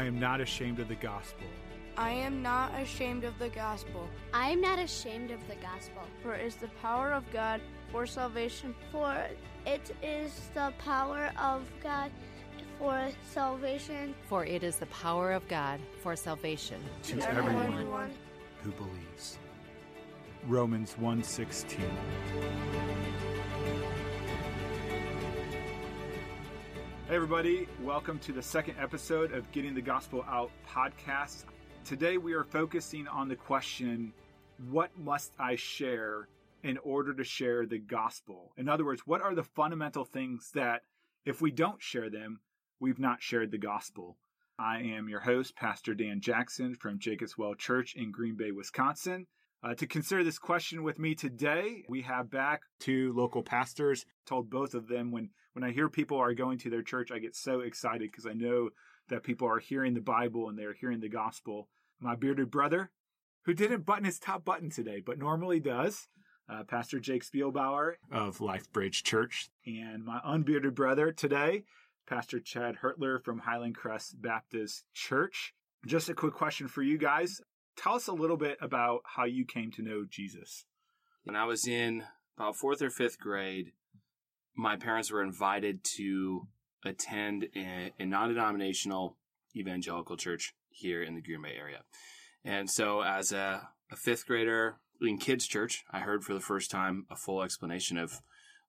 I am not ashamed of the gospel. I am not ashamed of the gospel. I am not ashamed of the gospel. For it is the power of God for salvation. For it is the power of God for salvation. For it is the power of God for salvation to, to everyone, everyone who believes. Romans 1:16. Hey everybody, welcome to the second episode of Getting the Gospel Out podcast. Today we are focusing on the question, what must I share in order to share the gospel? In other words, what are the fundamental things that if we don't share them, we've not shared the gospel? I am your host, Pastor Dan Jackson from Jacobswell Church in Green Bay, Wisconsin. Uh, to consider this question with me today, we have back two local pastors. Told both of them when when I hear people are going to their church, I get so excited because I know that people are hearing the Bible and they're hearing the gospel. My bearded brother, who didn't button his top button today, but normally does, uh, Pastor Jake Spielbauer of Life Bridge Church, and my unbearded brother today, Pastor Chad Hurtler from Highland Crest Baptist Church. Just a quick question for you guys. Tell us a little bit about how you came to know Jesus. When I was in about fourth or fifth grade, my parents were invited to attend a, a non denominational evangelical church here in the Green Bay area. And so, as a, a fifth grader in kids' church, I heard for the first time a full explanation of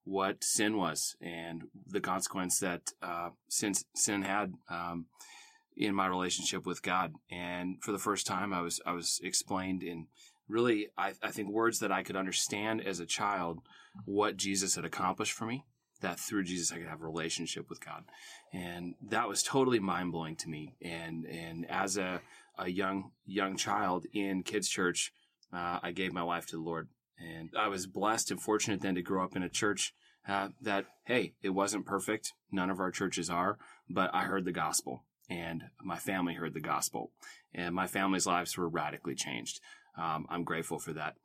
what sin was and the consequence that uh, sin, sin had. Um, in my relationship with God. And for the first time, I was, I was explained in really, I, I think words that I could understand as a child what Jesus had accomplished for me. That through Jesus I could have a relationship with God, and that was totally mind blowing to me. And and as a a young young child in kids church, uh, I gave my life to the Lord, and I was blessed and fortunate then to grow up in a church uh, that hey, it wasn't perfect. None of our churches are, but I heard the gospel and my family heard the gospel and my family's lives were radically changed. Um, I'm grateful for that.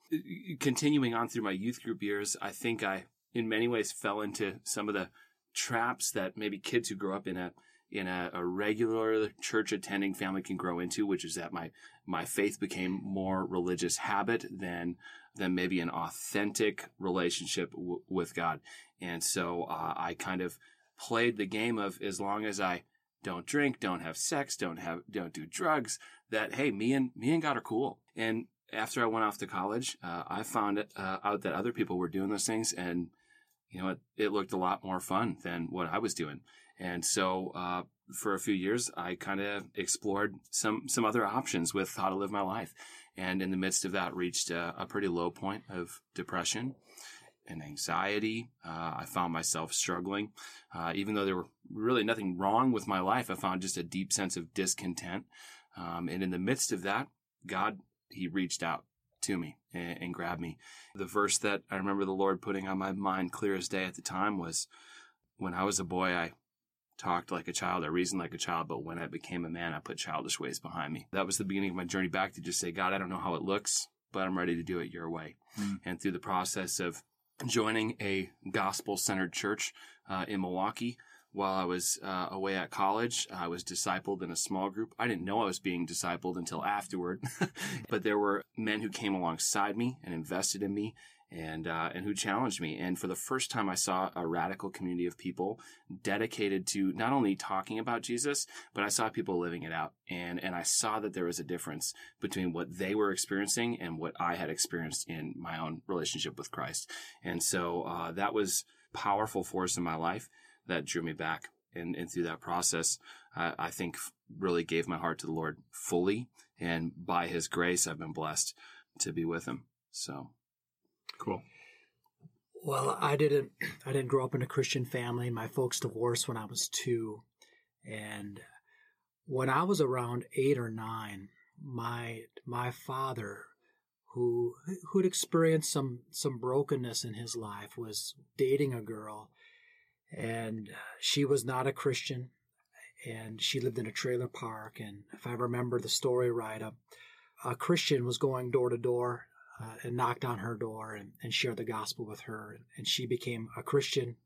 Continuing on through my youth group years, I think I, in many ways, fell into some of the traps that maybe kids who grow up in a in a, a, regular church attending family can grow into, which is that my my faith became more religious habit than than maybe an authentic relationship w- with God, and so uh, I kind of played the game of as long as I don't drink, don't have sex, don't have, don't do drugs, that, hey, me and, me and God are cool. And after I went off to college, uh, I found it, uh, out that other people were doing those things and, you know, it, it looked a lot more fun than what I was doing. And so, uh, for a few years, I kind of explored some, some other options with how to live my life. And in the midst of that, reached a, a pretty low point of depression and anxiety. Uh, I found myself struggling, uh, even though there were really nothing wrong with my life. I found just a deep sense of discontent. Um, and in the midst of that, God, He reached out to me and, and, grabbed me. The verse that I remember the Lord putting on my mind clear as day at the time was when I was a boy, I talked like a child, I reasoned like a child, but when I became a man, I put childish ways behind me. That was the beginning of my journey back to just say, God, I don't know how it looks, but I'm ready to do it your way. Mm. And through the process of joining a gospel centered church uh, in Milwaukee. While I was uh, away at college, I was discipled in a small group. I didn't know I was being discipled until afterward, but there were men who came alongside me and invested in me and uh, and who challenged me. And for the first time, I saw a radical community of people dedicated to not only talking about Jesus, but I saw people living it out. And and I saw that there was a difference between what they were experiencing and what I had experienced in my own relationship with Christ. And so uh, that was powerful force in my life that drew me back. And, and through that process, I think really gave my heart to the Lord fully. And by His grace, I've been blessed to be with Him. So Cool. Well, I didn't. I didn't grow up in a Christian family. My folks divorced when I was two, and when I was around eight or nine, my my father, who who had experienced some some brokenness in his life, was dating a girl, and she was not a Christian, and she lived in a trailer park. And if I remember the story right, a, a Christian was going door to door uh, and knocked on her door and, and, shared the gospel with her. And she became a Christian.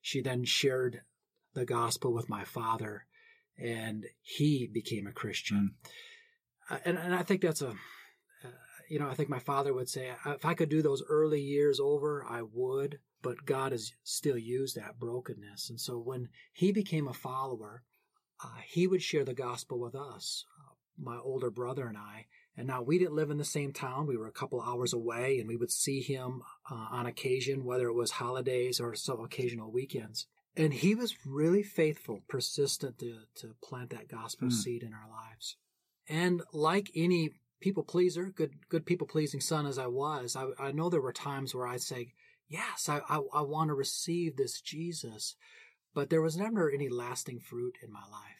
She then shared the gospel with my father. and he became a Christian. Uh, and, and I think that's a, uh, you know, I think my father would say, if I could do those early years over, I would, but God has still used that brokenness. And so when he became a follower, uh, he would share the gospel with us, uh, my older brother and I. And now we didn't live in the same town. We were a couple hours away, and we would see him uh, on occasion, whether it was holidays or some occasional weekends. And he was really faithful, persistent to, to plant that gospel mm. seed in our lives. And like any people pleaser, good good people pleasing son as I was, I, I know there were times where I'd say, Yes, I, I, I want to receive this Jesus. But there was never any lasting fruit in my life.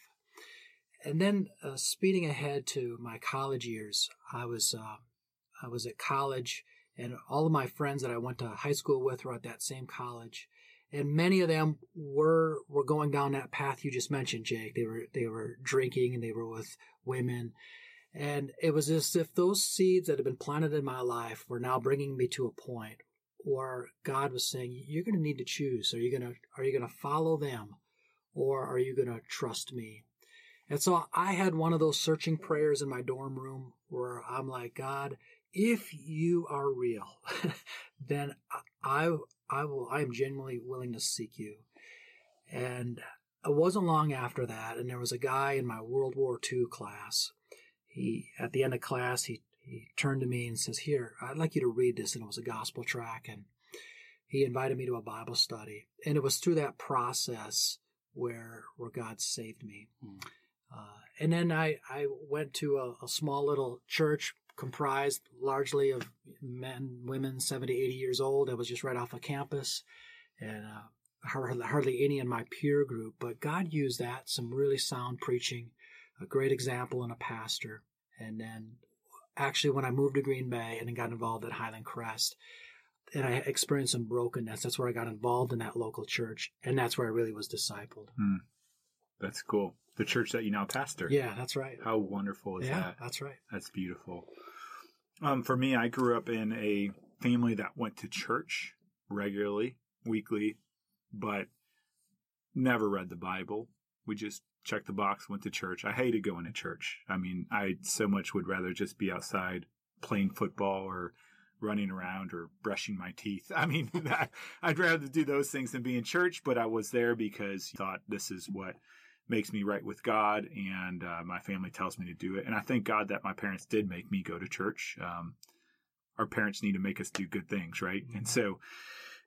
And then uh, speeding ahead to my college years, I was uh, I was at college, and all of my friends that I went to high school with were at that same college, and many of them were were going down that path you just mentioned, Jake. They were they were drinking and they were with women, and it was as if those seeds that had been planted in my life were now bringing me to a point where God was saying, "You're going to need to choose. Are you going to are you going to follow them, or are you going to trust me?" And so I had one of those searching prayers in my dorm room where I'm like, God, if you are real, then I, I will, I am genuinely willing to seek you. And it wasn't long after that. And there was a guy in my World War II class. He, at the end of class, he, he turned to me and says, here, I'd like you to read this. And it was a gospel track. And he invited me to a Bible study. And it was through that process where, where God saved me. Hmm. Uh, and then I, I went to a, a, small little church comprised largely of men, women, 70, 80 years old. I was just right off of campus and uh, hardly, any in my peer group. But God used that, some really sound preaching, a great example and a pastor. And then actually when I moved to Green Bay and got involved at Highland Crest, and I experienced some brokenness. That's where I got involved in that local church, and that's where I really was discipled. Hmm. That's cool the church that you now pastor. Yeah, that's right. How wonderful is yeah, that? That's right. That's beautiful. Um, for me, I grew up in a family that went to church regularly, weekly, but never read the Bible. We just checked the box, went to church. I hated going to church. I mean, I so much would rather just be outside playing football or running around or brushing my teeth. I mean, I'd rather do those things than be in church, but I was there because I thought this is what makes me right with God, and uh, my family tells me to do it. And I thank God that my parents did make me go to church. Um, our parents need to make us do good things, right? Mm-hmm. And so,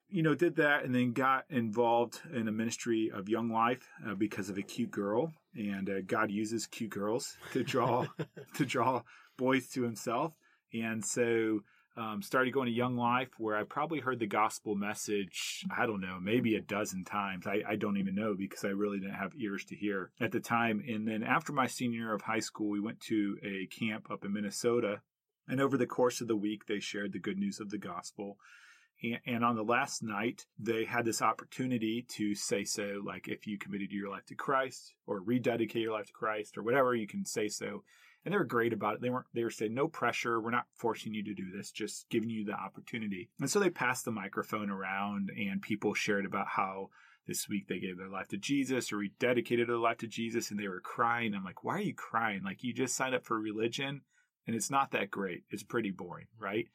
you know, did that, and then got involved in a ministry of Young Life uh, because of a cute girl, and uh, God uses cute girls to draw to draw boys to Himself, and so um, started going to Young Life, where I probably heard the gospel message, I don't know, maybe a dozen times. I, I, don't even know because I really didn't have ears to hear at the time. And then after my senior year of high school, we went to a camp up in Minnesota. And over the course of the week, they shared the good news of the gospel. And, and on the last night, they had this opportunity to say so, like if you committed your life to Christ or rededicate your life to Christ or whatever, you can say so and they were great about it. They weren't, they were saying, no pressure. We're not forcing you to do this, just giving you the opportunity. And so they passed the microphone around and people shared about how this week they gave their life to Jesus or rededicated their life to Jesus and they were crying. I'm like, why are you crying? Like you just signed up for religion and it's not that great. It's pretty boring, right?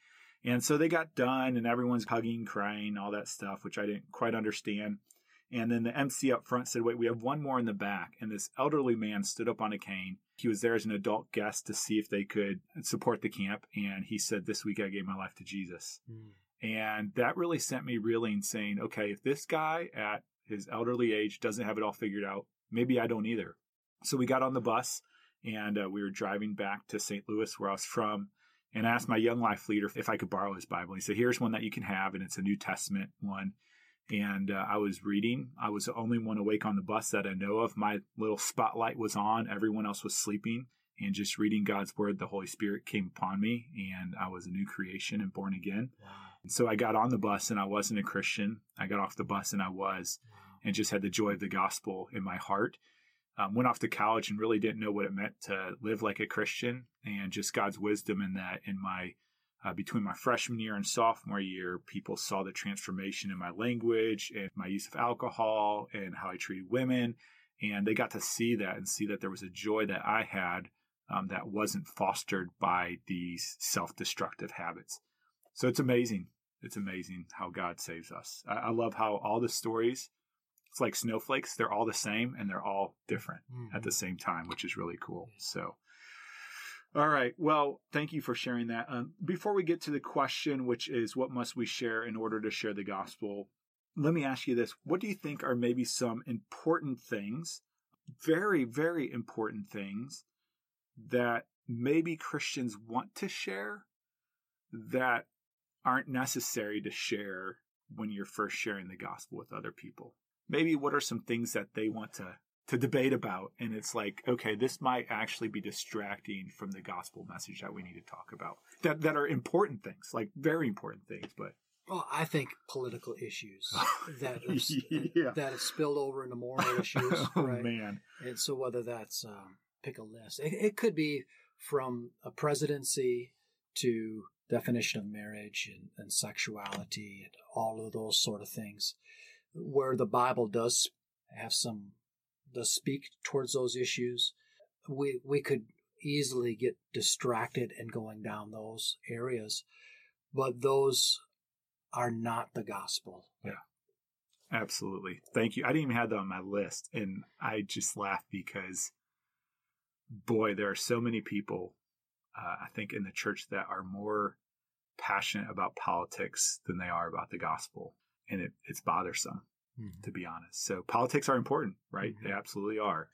And so they got done and everyone's hugging, crying, all that stuff, which I didn't quite understand. And then the MC up front said, Wait, we have one more in the back. And this elderly man stood up on a cane. He was there as an adult guest to see if they could support the camp. And he said, This week I gave my life to Jesus. Mm. And that really sent me reeling, saying, Okay, if this guy at his elderly age doesn't have it all figured out, maybe I don't either. So we got on the bus and uh, we were driving back to St. Louis, where I was from. And I asked my young life leader if I could borrow his Bible. He said, Here's one that you can have, and it's a New Testament one and uh, I was reading. I was the only one awake on the bus that I know of. My little spotlight was on. Everyone else was sleeping. And just reading God's word, the Holy Spirit came upon me, and I was a new creation and born again. Wow. And so I got on the bus, and I wasn't a Christian. I got off the bus, and I was, wow. and just had the joy of the gospel in my heart. Um, went off to college and really didn't know what it meant to live like a Christian, and just God's wisdom in that in my uh, between my freshman year and sophomore year, people saw the transformation in my language and my use of alcohol and how I treated women. And they got to see that and see that there was a joy that I had um, that wasn't fostered by these self destructive habits. So it's amazing. It's amazing how God saves us. I, I, love how all the stories, it's like snowflakes, they're all the same and they're all different mm-hmm. at the same time, which is really cool. So, all right. Well, thank you for sharing that. Um, before we get to the question, which is what must we share in order to share the gospel? Let me ask you this. What do you think are maybe some important things, very, very important things that maybe Christians want to share that aren't necessary to share when you're first sharing the gospel with other people? Maybe what are some things that they want to to debate about and it's like okay this might actually be distracting from the gospel message that we need to talk about that that are important things like very important things but well i think political issues that yeah. that have spilled over into moral issues oh right? man and so whether that's um, pick a list it, it could be from a presidency to definition of marriage and, and sexuality and all of those sort of things where the bible does have some does speak towards those issues we we could easily get distracted in going down those areas. But those are not the gospel. Yeah. Absolutely. Thank you. I didn't even have that on my list and i just laugh because boy there are so many people uh, I think, in the church that are more passionate about politics than they are about the gospel. And it, it's bothersome, mm-hmm. to be honest. So politics are important, right? Mm-hmm. They absolutely are.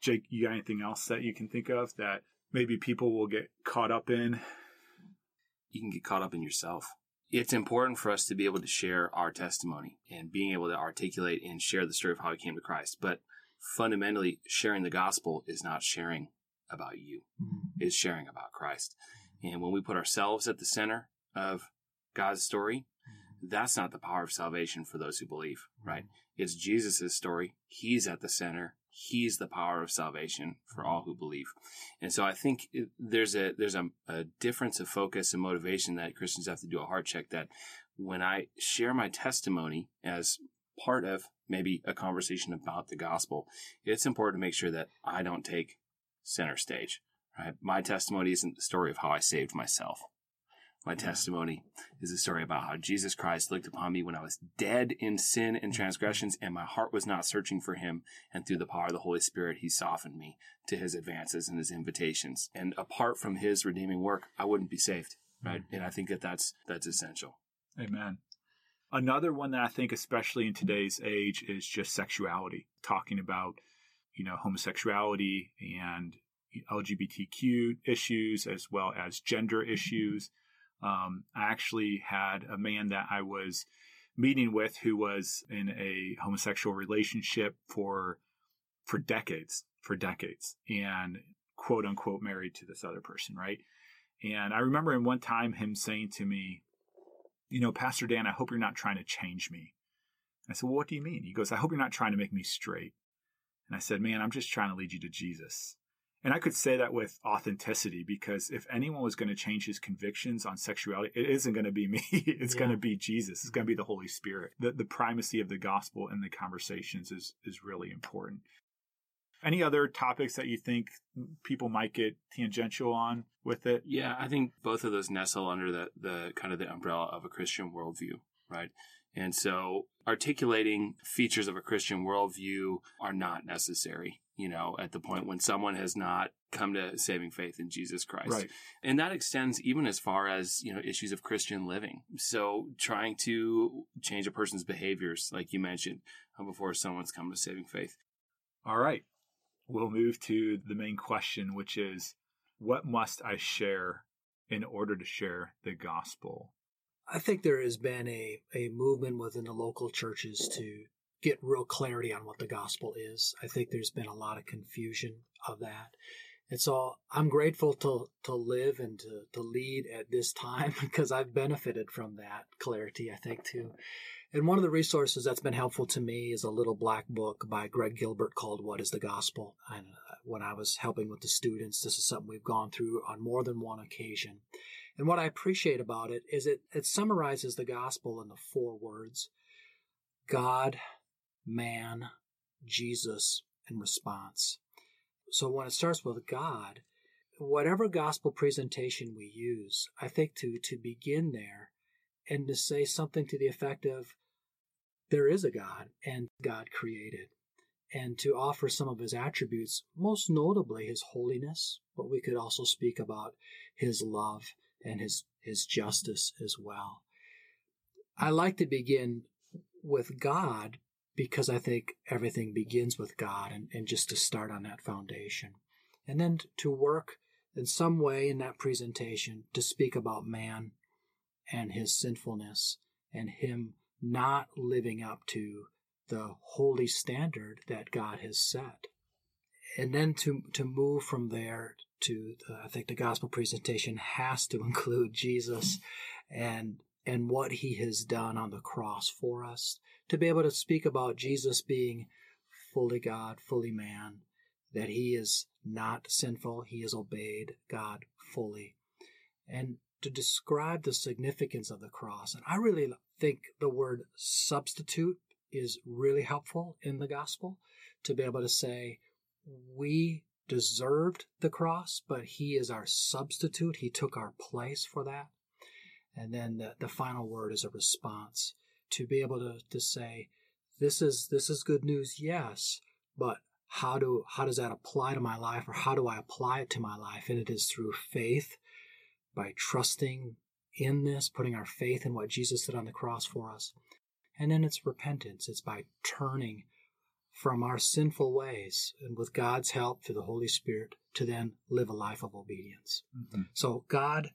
Jake, you got anything else that you can think of that maybe people will get caught up in? You can get caught up in yourself. It's important for us to be able to share our testimony and being able to articulate and share the story of how we came to Christ. But fundamentally, sharing the gospel is not sharing about you, mm-hmm. is sharing about Christ. And when we put ourselves at the center of God's story. That's not the power of salvation for those who believe, right? Mm-hmm. It's Jesus' story. He's at the center. He's the power of salvation for all who believe. And so I think it, there's a, there's a, a difference of focus and motivation that Christians have to do a heart check that when I share my testimony as part of maybe a conversation about the gospel, it's important to make sure that I don't take center stage. Right? My testimony isn't the story of how I saved myself. My testimony is a story about how Jesus Christ looked upon me when I was dead in sin and transgressions, and my heart was not searching for him. And through the power of the Holy Spirit, he softened me to his advances and his invitations. And apart from his redeeming work, I wouldn't be saved. Right. Mm. And I think that that's, that's essential. Amen. Another one that I think, especially in today's age, is just sexuality, talking about you know, homosexuality and LGBTQ issues as well as gender mm-hmm. issues. Um, I actually had a man that I was meeting with who was in a homosexual relationship for for decades, for decades, and quote unquote married to this other person, right? And I remember in one time him saying to me, you know, Pastor Dan, I hope you're not trying to change me. I said, well, what do you mean? He goes, I hope you're not trying to make me straight. And I said, man, I'm just trying to lead you to Jesus. And I could say that with authenticity because if anyone was going to change his convictions on sexuality, it isn't going to be me. it's yeah. going to be Jesus. It's going to be the Holy Spirit. The, the primacy of the gospel in the conversations is, is really important. Any other topics that you think people might get tangential on with it? Yeah, I think both of those nestle under the, the kind of the umbrella of a Christian worldview, right? And so articulating features of a Christian worldview are not necessary, you know, at the point when someone has not come to saving faith in Jesus Christ. Right. And that extends even as far as, you know, issues of Christian living. So trying to change a person's behaviors, like you mentioned, uh, before someone's come to saving faith. All right. We'll move to the main question, which is what must I share in order to share the gospel? I think there has been a, a movement within the local churches to get real clarity on what the gospel is. I think there's been a lot of confusion of that. And so I'm grateful to, to live and to, to lead at this time because I've benefited from that clarity, I think, too. And one of the resources that's been helpful to me is a little black book by Greg Gilbert called What is the Gospel? And uh, when I was helping with the students, this is something we've gone through on more than one occasion. And what I appreciate about it is it, it summarizes the gospel in the four words God, man, Jesus, and response. So when it starts with God, whatever gospel presentation we use, I think to, to begin there and to say something to the effect of, there is a God and God created and to offer some of his attributes, most notably his holiness, but we could also speak about his love and his, his justice as well. I like to begin with God because I think everything begins with God and, and just to start on that foundation. And then to work in some way in that presentation to speak about man and his sinfulness and him not living up to the holy standard that God has set. And then to, to move from there to, the, I think the gospel presentation has to include Jesus and, and what he has done on the cross for us. To be able to speak about Jesus being fully God, fully man, that he is not sinful, he has obeyed God fully. And to describe the significance of the cross. And I really think the word substitute is really helpful in the gospel to be able to say, we deserved the cross, but he is our substitute. He took our place for that. And then the, the final word is a response to be able to, to say, this is, this is good news. Yes. But how do, how does that apply to my life or how do I apply it to my life? And it is through faith by trusting in this, putting our faith in what Jesus did on the cross for us. And then it's repentance. It's by turning from our sinful ways and with God's help through the Holy Spirit to then live a life of obedience. Mm-hmm. So God,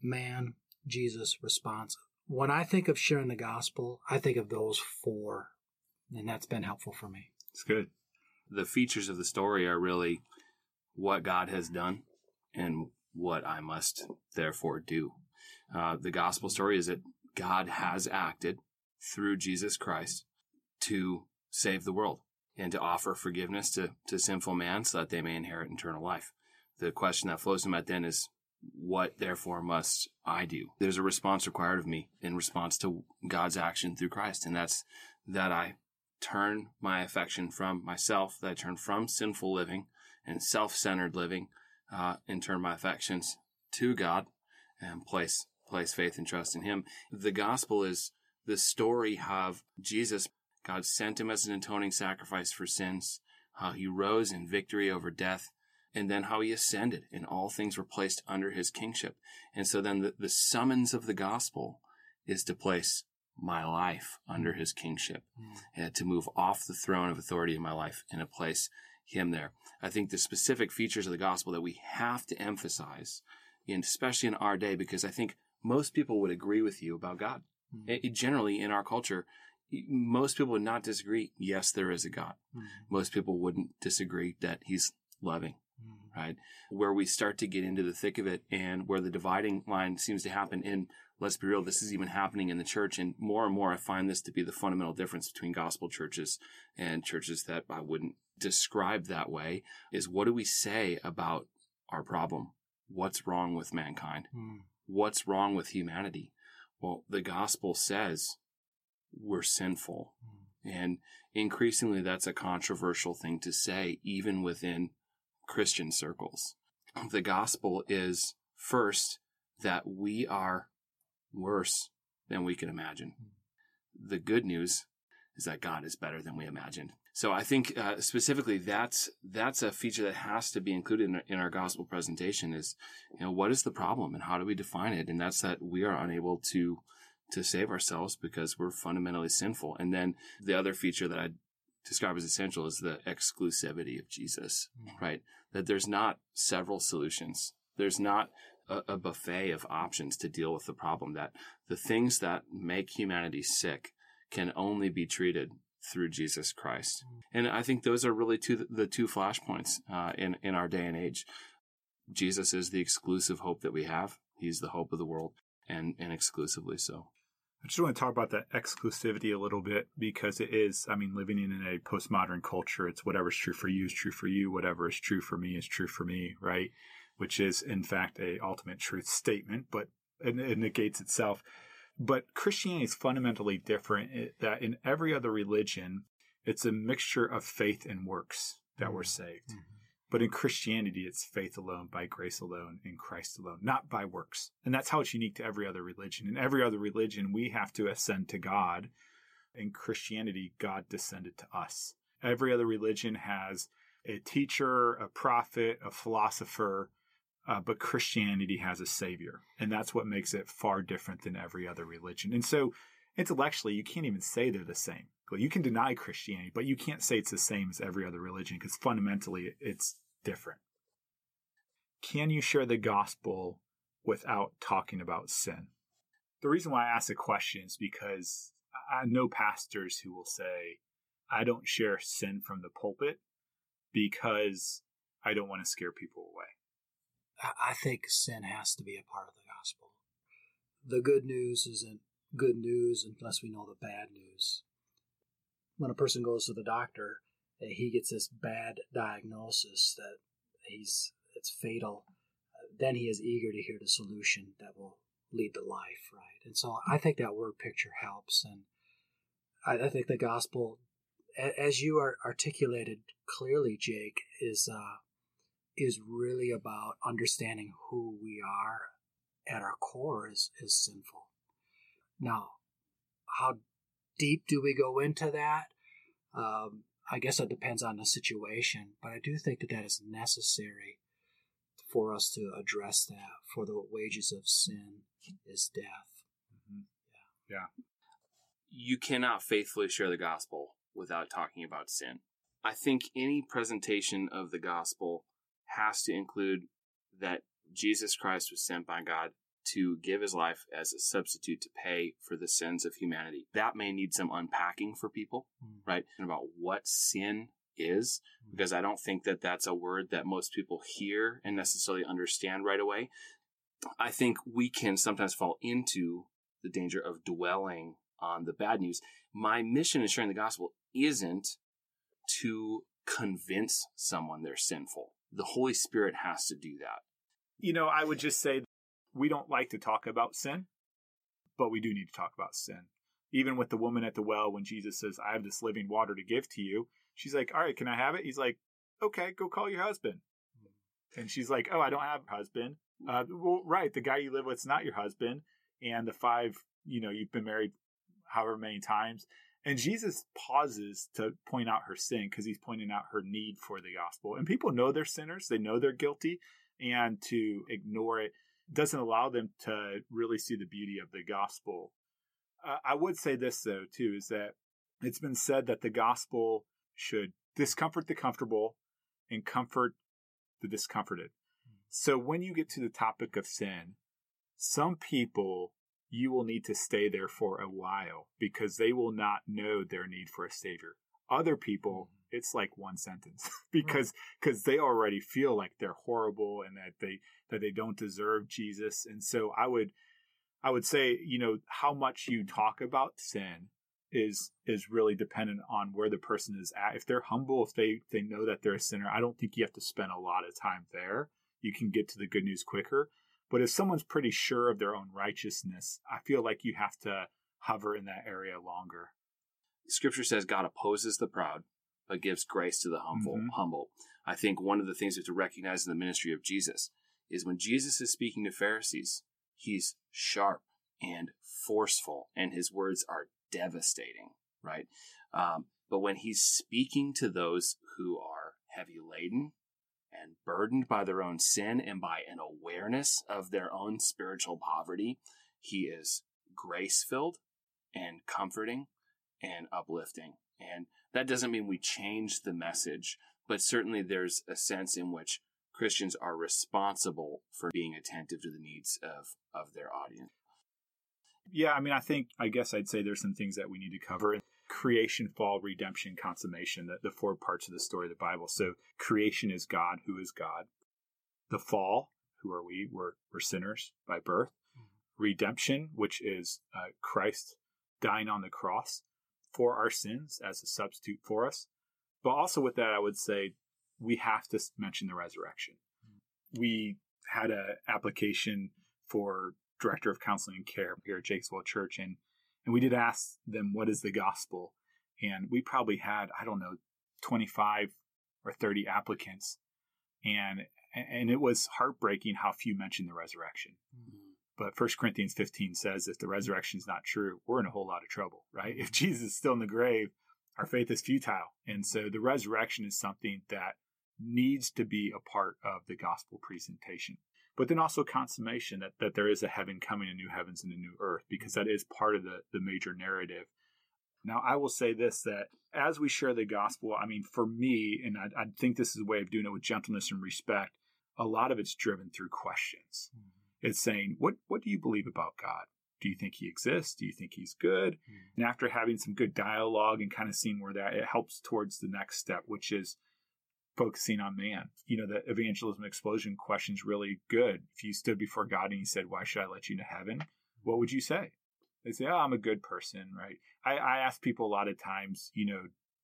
man, Jesus response. When I think of sharing the gospel, I think of those four, and that's been helpful for me. It's good. The features of the story are really what God has done and what I must therefore do. Uh, the gospel story is that God has acted through Jesus Christ to save the world and to offer forgiveness to, to sinful man so that they may inherit eternal life. The question that flows from that then is, what therefore must I do? There's a response required of me in response to God's action through Christ, and that's that I turn my affection from myself, that I turn from sinful living and self-centered living, uh, and turn my affections to God and place place faith and trust in Him. The gospel is the story of Jesus. God sent him as an atoning sacrifice for sins, how he rose in victory over death, and then how he ascended and all things were placed under his kingship. And so then the, the summons of the gospel is to place my life under his kingship mm. and to move off the throne of authority in my life and to place him there. I think the specific features of the gospel that we have to emphasize, in, especially in our day, because I think most people would agree with you about God. Mm-hmm. It, generally, in our culture, most people would not disagree. Yes, there is a God. Mm-hmm. Most people wouldn't disagree that He's loving, mm-hmm. right? Where we start to get into the thick of it, and where the dividing line seems to happen. And let's be real, this is even happening in the church, and more and more, I find this to be the fundamental difference between gospel churches and churches that I wouldn't describe that way. Is what do we say about our problem? What's wrong with mankind? Mm. What's wrong with humanity? Well, the gospel says we're sinful. Mm. And increasingly, that's a controversial thing to say, even within Christian circles. The gospel is first that we are worse than we can imagine. Mm. The good news is that God is better than we imagined. So I think uh, specifically that's that's a feature that has to be included in, in, our gospel presentation is you know what is the problem and how do we define it and that's that we are unable to to save ourselves because we're fundamentally sinful and then the other feature that I describe as essential is the exclusivity of Jesus mm-hmm. right that there's not several solutions there's not a, a buffet of options to deal with the problem that the things that make humanity sick can only be treated through Jesus Christ. And I think those are really two, the two flashpoints uh, in, in our day and age. Jesus is the exclusive hope that we have. He's the hope of the world and, and exclusively so. I just want to talk about that exclusivity a little bit because it is, I mean, living in a postmodern culture, it's whatever's true for you is true for you. Whatever is true for me is true for me, right? Which is, in fact, a ultimate truth statement, but it, it negates itself. But Christianity is fundamentally different. That in every other religion, it's a mixture of faith and works that we're saved. Mhm. But in Christianity, it's faith alone, by grace alone, in Christ alone, not by works. And that's how it's unique to every other religion. In every other religion, we have to ascend to God. In Christianity, God descended to us. Every other religion has a teacher, a prophet, a philosopher, uh, but Christianity has a savior. And that's what makes it far different than every other religion. And so intellectually, you can't even say they're the same. You can deny Christianity, but you can't say it's the same as every other religion because fundamentally it's different. Can you share the gospel without talking about sin? The reason why I ask the question is because I know pastors who will say, I don't share sin from the pulpit because I don't want to scare people away. I I think sin has to be a part of the gospel. The good news isn't good news unless we know the bad news. When a person goes to the doctor, eh, he gets this bad diagnosis that he's it's fatal. Then he is eager to hear the solution that will lead to life, right? And so I think that word picture helps, and I, I think the gospel, as you are articulated clearly, Jake, is uh, is really about understanding who we are at our core is, is sinful. Now, how deep do we go into that? Um, I guess it depends on the situation, but I do think that that is necessary for us to address that. For the wages of sin is death. Yeah. You cannot faithfully share the gospel without talking about sin. I think any presentation of the gospel has to include that Jesus Christ was sent by God to give his life as a substitute to pay for the sins of humanity. That may need some unpacking for people, Mm. right? And about what sin is, because I don't think that that's a word that most people hear and necessarily understand right away. I think we can sometimes fall into the danger of dwelling on the bad news. My mission in sharing the gospel isn't to convince someone they're sinful. The Holy Spirit has to do that. You know, I would just say we don't like to talk about sin, but we do need to talk about sin. Even with the woman at the well, when Jesus says, I have this living water to give to you, she's like, All right, can I have it? He's like, Okay, go call your husband. And she's like, Oh, I don't have a husband. Uh, well, right, the guy you live with's not your husband. And the five, you know, you've been married however many times. And Jesus pauses to point out her sin because he's pointing out her need for the gospel. And people know they're sinners, they know they're guilty, and to ignore it doesn't allow them to really see the beauty of the gospel. Uh, I would say this, though, too, is that it's been said that the gospel should discomfort the comfortable and comfort the discomforted. So when you get to the topic of sin, some people you will need to stay there for a while because they will not know their need for a savior. Other people, it's like one sentence mm-hmm. because because they already feel like they're horrible and that they that they don't deserve Jesus. And so I would I would say, you know, how much you talk about sin is is really dependent on where the person is at. If they're humble, if they they know that they're a sinner, I don't think you have to spend a lot of time there. You can get to the good news quicker. But if someone's pretty sure of their own righteousness, I feel like you have to hover in that area longer. Scripture says God opposes the proud, but gives grace to the humble. Mhm. Humble. I think one of the things we have to recognize in the ministry of Jesus is when Jesus is speaking to Pharisees, he's sharp and forceful, and his words are devastating, right? Um, but when he's speaking to those who are heavy laden and burdened by their own sin and by an awareness of their own spiritual poverty, he is grace filled and comforting and uplifting. And that doesn't mean we change the message, but certainly there's a sense in which Christians are responsible for being attentive to the needs of, of their audience. Yeah, I mean, I think, I guess I'd say there's some things that we need to cover. Creation, fall, redemption, consummation, the, the four parts of the story of the Bible. So, creation is God, who is God. The fall, who are we? We're, we're sinners by birth. Redemption, which is uh, Christ dying on the cross for our sins as a substitute for us. But also with that, I would say we have to mention the resurrection. We had an application for director of counseling and care here at Jacobswell Church, and and we did ask them what is the gospel, and we probably had I don't know 25 or 30 applicants, and and it was heartbreaking how few mentioned the resurrection. Mm-hmm. But 1 Corinthians 15 says if the resurrection is not true, we're in a whole lot of trouble, right? If Jesus is still in the grave, our faith is futile. And so the resurrection is something that needs to be a part of the gospel presentation. But then also consummation that, that there is a heaven coming, a new heavens and a new earth, because that is part of the, the major narrative. Now, I will say this that as we share the gospel, I mean, for me, and I, I think this is a way of doing it with gentleness and respect, a lot of it's driven through questions. Mm-hmm. It's saying, what, what do you believe about God? Do you think he exists? Do you think he's good? Mm-hmm. And after having some good dialogue and kind of seeing where that, it helps towards the next step, which is focusing on man. You know, the evangelism explosion question is really good. If you stood before God and he said, Why should I let you into heaven? What would you say? They say, Oh, I'm a good person, right? I, I ask people a lot of times, you know,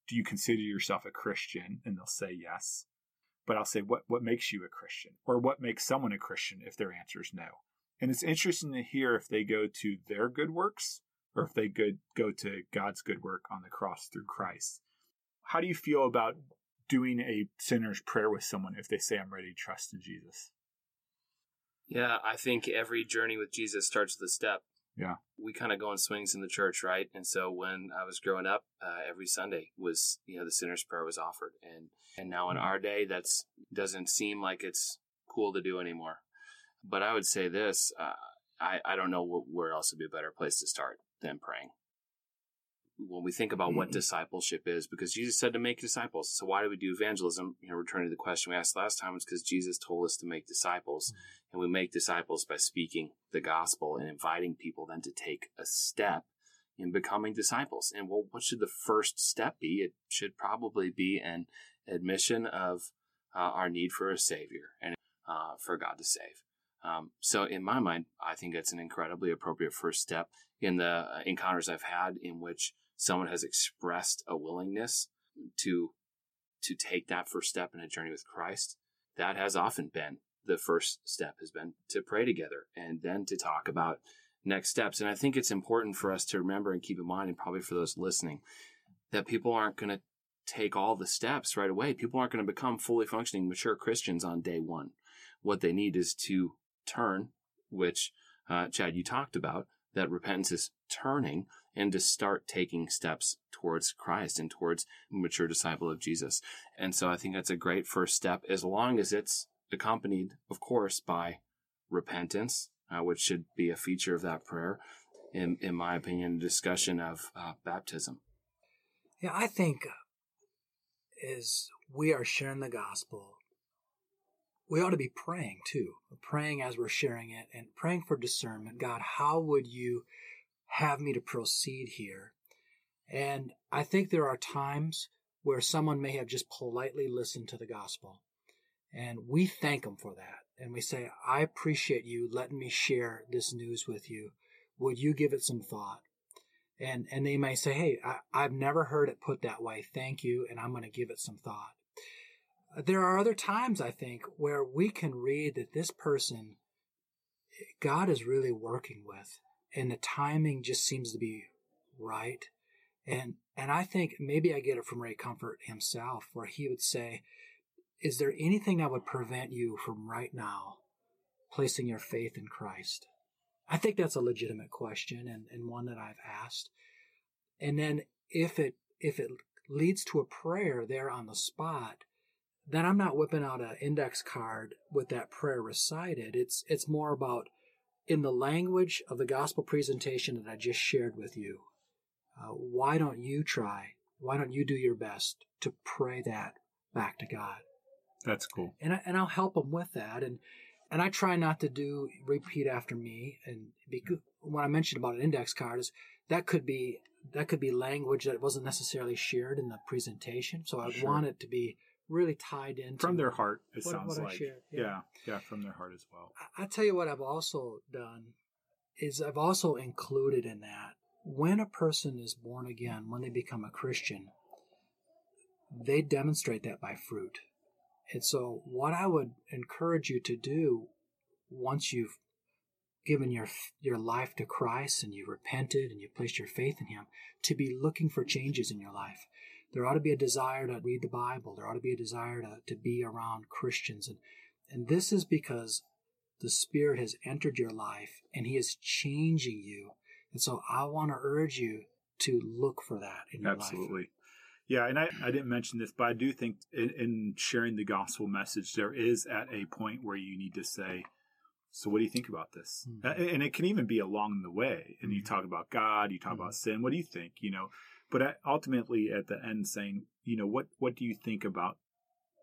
do you consider yourself a Christian? And they'll say yes. But I'll say, what, what makes you a Christian? Or what makes someone a Christian if their answer is no? And it's interesting to hear if they go to their good works or if they go, go to God's good work on the cross through Christ. How do you feel about doing a sinner's prayer with someone if they say, I'm ready to trust in Jesus? Yeah, I think every journey with Jesus starts with a step. Yeah. We kind of go in swings in the church, right? And so when I was growing up, uh, every Sunday was, you know, the sinner's prayer was offered. And, and now in mm-hmm. our day, that's doesn't seem like it's cool to do anymore. But I would say this, uh, I, I don't know where else would be a better place to start than praying when we think about what mm-hmm. discipleship is, because Jesus said to make disciples. So why do we do evangelism? You know, returning to the question we asked last time, is because Jesus told us to make disciples, mm-hmm. And we make disciples by speaking the gospel and inviting people then to take a step in becoming disciples. And well, what should the first step be? It should probably be an admission of uh, our need for a savior and uh, for God to save. Um, so in my mind, I think that's an incredibly appropriate first step in the uh, encounters I've had in which someone has expressed a willingness to to take that first step in a journey with Christ, that has often been the first step has been to pray together and then to talk about next steps. And I think it's important for us to remember and keep in mind, and probably for those listening, that people aren't going to take all the steps right away. People aren't going to become fully functioning, mature Christians on day one. What they need is to turn, which uh, Chad, you talked about, that repentance is turning and to start taking steps towards Christ and towards mature disciple of Jesus. And so I think that's a great first step as long as it's accompanied, of course, by repentance, uh, which should be a feature of that prayer. In, in my opinion, a discussion of uh, baptism. Yeah, I think as we are sharing the gospel, we ought to be praying too, praying as we're sharing it and praying for discernment. God, how would you have me to proceed here? And I think there are times where someone may have just politely listened to the gospel. And we thank them for that. And we say, I appreciate you letting me share this news with you. Would you give it some thought? And, and they may say, Hey, I, I've never heard it put that way. Thank you. And I'm going to give it some thought. There are other times, I think, where we can read that this person, God is really working with, and the timing just seems to be right. And, and I think maybe I get it from Ray Comfort himself, where he would say, Is there anything that would prevent you from right now placing your faith in Christ? I think that's a legitimate question and, and one that I've asked. And then if it if it leads to a prayer there on the spot, then I'm not whipping out an index card with that prayer recited. It's it's more about in the language of the gospel presentation that I just shared with you. Uh, why don't you try? Why don't you do your best to pray that back to God? That's cool. And I, and I'll help them with that. And and I try not to do repeat after me. And because when I mentioned about an index card is that could be that could be language that wasn't necessarily shared in the presentation. So I sure. want it to be really tied in from their heart. It what, sounds what like yeah. yeah. yeah, from their heart as well. I, I tell you what, I've also done is I've also included in that when a person is born again, when they become a Christian, they demonstrate that by fruit. And so, what I would encourage you to do once you've given your your life to Christ and you repented and you placed your faith in him to be looking for changes in your life. There ought to be a desire to read the Bible. There ought to be a desire to, to be around Christians. And, and this is because the Spirit has entered your life and He is changing you. And so I want to urge you to look for that in your Absolutely. life. Absolutely. Yeah, and I, I didn't mention this, but I do think in, in, sharing the gospel message, there is at a point where you need to say, So, what do you think about this? Mm-hmm. And it can even be along the way. And mm-hmm. you talk about God, you talk mm-hmm. about sin. What do you think? You know, but ultimately at the end saying, you know, what, what do you think about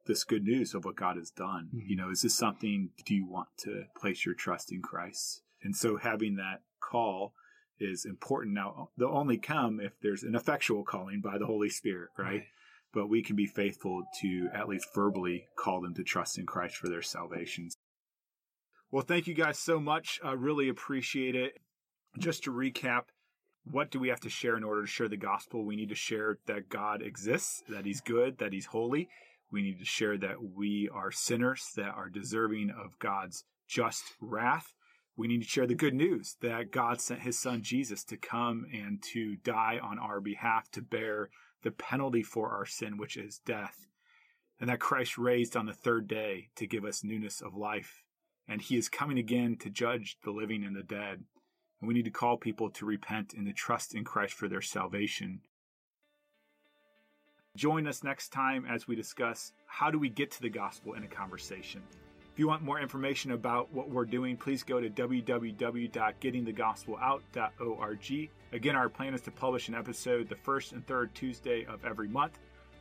this good news of what God has done? You know, is this something, do you want to place your trust in Christ? And so having that call, is important. Now, they'll only come if there's an effectual calling by the Holy Spirit, right? right? But we can be faithful to at least verbally call them to trust in Christ for their salvation. Well, thank you guys so much. I really appreciate it. Just to recap, what do we have to share in order to share the gospel? We need to share that God exists, that He's good, that He's holy. We need to share that we are sinners that are deserving of God's just wrath we need to share the good news that God sent his son Jesus to come and to die on our behalf to bear the penalty for our sin, which is death. And that Christ raised on the third day to give us newness of life. And he is coming again to judge the living and the dead. And we need to call people to repent and to trust in Christ for their salvation. Join us next time as we discuss how do we get to the gospel in a conversation. If you want more information about what we're doing, please go to www.gettingthegospelout.org. Again, our plan is to publish an episode the first and third Tuesday of every month.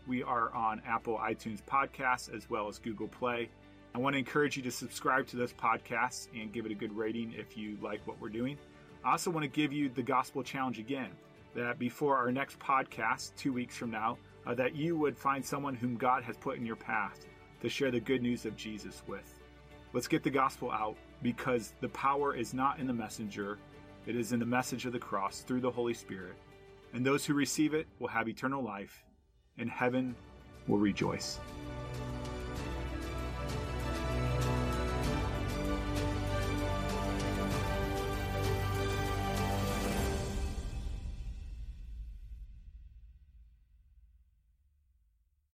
We are on Apple iTunes Podcasts as well as Google Play. I want to encourage you to subscribe to those podcasts and give it a good rating if you like what we're doing. I also want to give you the gospel challenge again that before our next podcast, two weeks from now, uh, that you would find someone whom God has put in your path to share the good news of Jesus with. Let's get the gospel out because the power is not in the messenger, it is in the message of the cross through the Holy Spirit. And those who receive it will have eternal life, and heaven will rejoice.